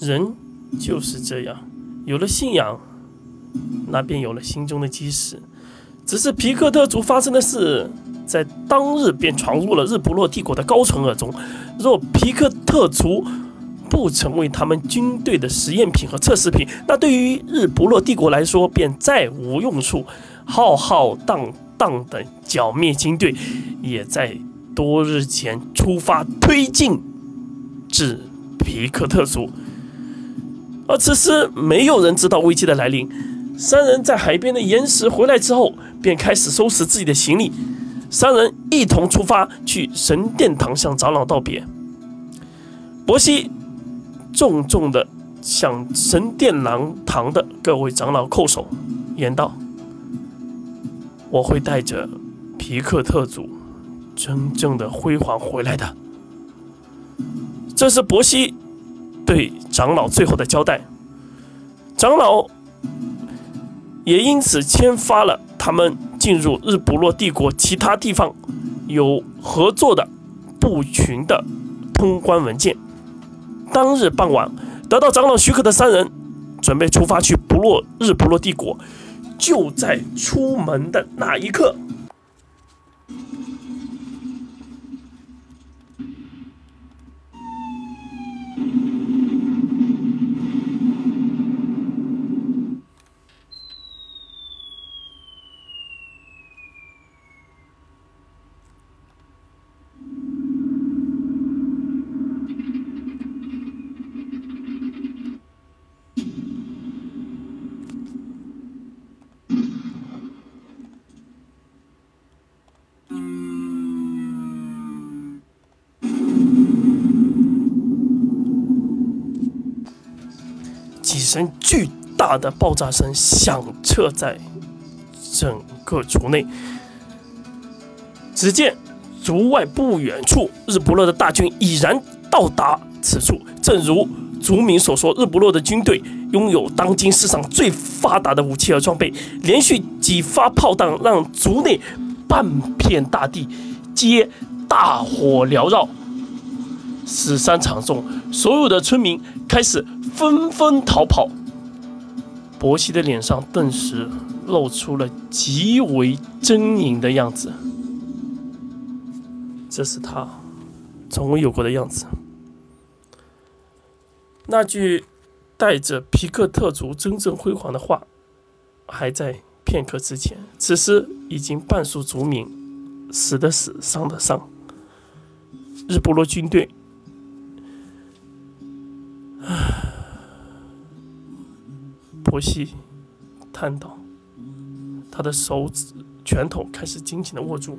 人就是这样，有了信仰，那便有了心中的基石。只是皮克特族发生的事，在当日便闯入了日不落帝国的高层耳中。若皮克特族不成为他们军队的实验品和测试品，那对于日不落帝国来说便再无用处。浩浩荡荡的剿灭军队，也在多日前出发推进至皮克特族。而此时，没有人知道危机的来临。三人在海边的岩石回来之后，便开始收拾自己的行李。三人一同出发去神殿堂向长老道别。伯西重重地向神殿廊堂的各位长老叩首，言道：“我会带着皮克特族真正的辉煌回来的。”这是伯西对长老最后的交代。长老。也因此签发了他们进入日不落帝国其他地方有合作的部群的通关文件。当日傍晚，得到长老许可的三人准备出发去不落日不落帝国。就在出门的那一刻。声巨大的爆炸声响彻在整个族内。只见族外不远处，日不落的大军已然到达此处。正如族民所说，日不落的军队拥有当今世上最发达的武器和装备，连续几发炮弹让族内半片大地皆大火缭绕。死伤惨重，所有的村民开始纷纷逃跑。伯西的脸上顿时露出了极为狰狞的样子，这是他从未有过的样子。那句带着皮克特族真正辉煌的话，还在片刻之前，此时已经半数族民死的死，伤的伤。日不落军队。伯西叹道：“他的手指、拳头开始紧紧的握住。”